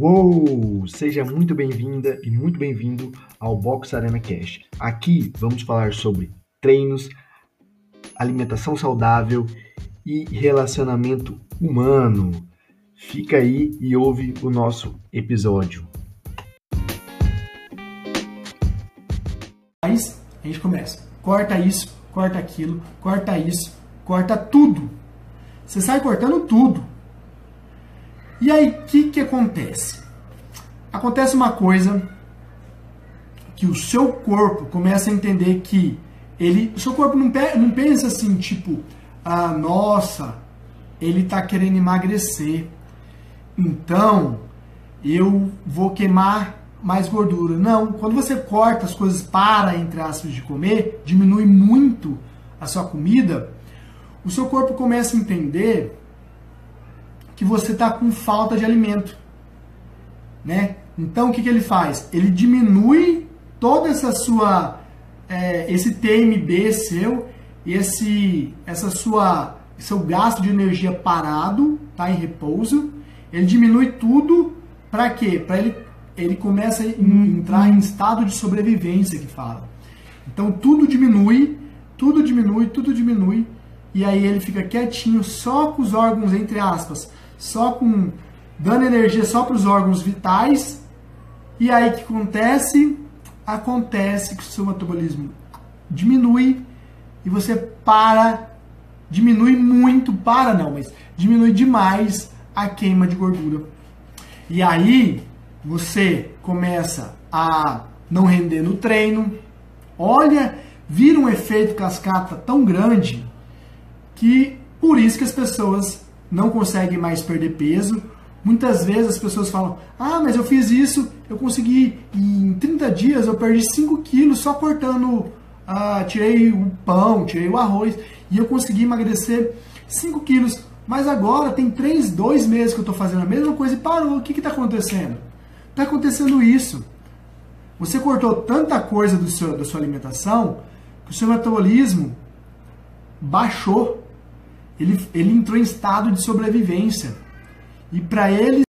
Uou! Seja muito bem-vinda e muito bem-vindo ao Box Arena Cash. Aqui vamos falar sobre treinos, alimentação saudável e relacionamento humano. Fica aí e ouve o nosso episódio. Mas a gente começa. Corta isso, corta aquilo, corta isso, corta tudo. Você sai cortando tudo. E aí, o que, que acontece? Acontece uma coisa que o seu corpo começa a entender que ele, o seu corpo não, não pensa assim, tipo, ah, nossa, ele está querendo emagrecer, então eu vou queimar mais gordura. Não, quando você corta as coisas para, entre aspas, de comer, diminui muito a sua comida, o seu corpo começa a entender que você está com falta de alimento. Né? Então o que, que ele faz? Ele diminui toda essa sua é, esse TMB seu, esse essa sua seu gasto de energia parado, tá em repouso, ele diminui tudo para quê? Para ele ele começa a entrar em estado de sobrevivência que fala. Então tudo diminui, tudo diminui, tudo diminui e aí ele fica quietinho só com os órgãos entre aspas só com dando energia só para os órgãos vitais. E aí o que acontece? Acontece que o seu metabolismo diminui e você para, diminui muito, para não, mas diminui demais a queima de gordura. E aí você começa a não render no treino. Olha, vira um efeito cascata tão grande que por isso que as pessoas não consegue mais perder peso. Muitas vezes as pessoas falam: Ah, mas eu fiz isso, eu consegui, em 30 dias eu perdi 5 quilos só cortando, ah, tirei o pão, tirei o arroz, e eu consegui emagrecer 5 quilos. Mas agora tem 3, 2 meses que eu estou fazendo a mesma coisa e parou. O que está acontecendo? Está acontecendo isso. Você cortou tanta coisa do seu, da sua alimentação que o seu metabolismo baixou ele, ele entrou em estado de sobrevivência. E para ele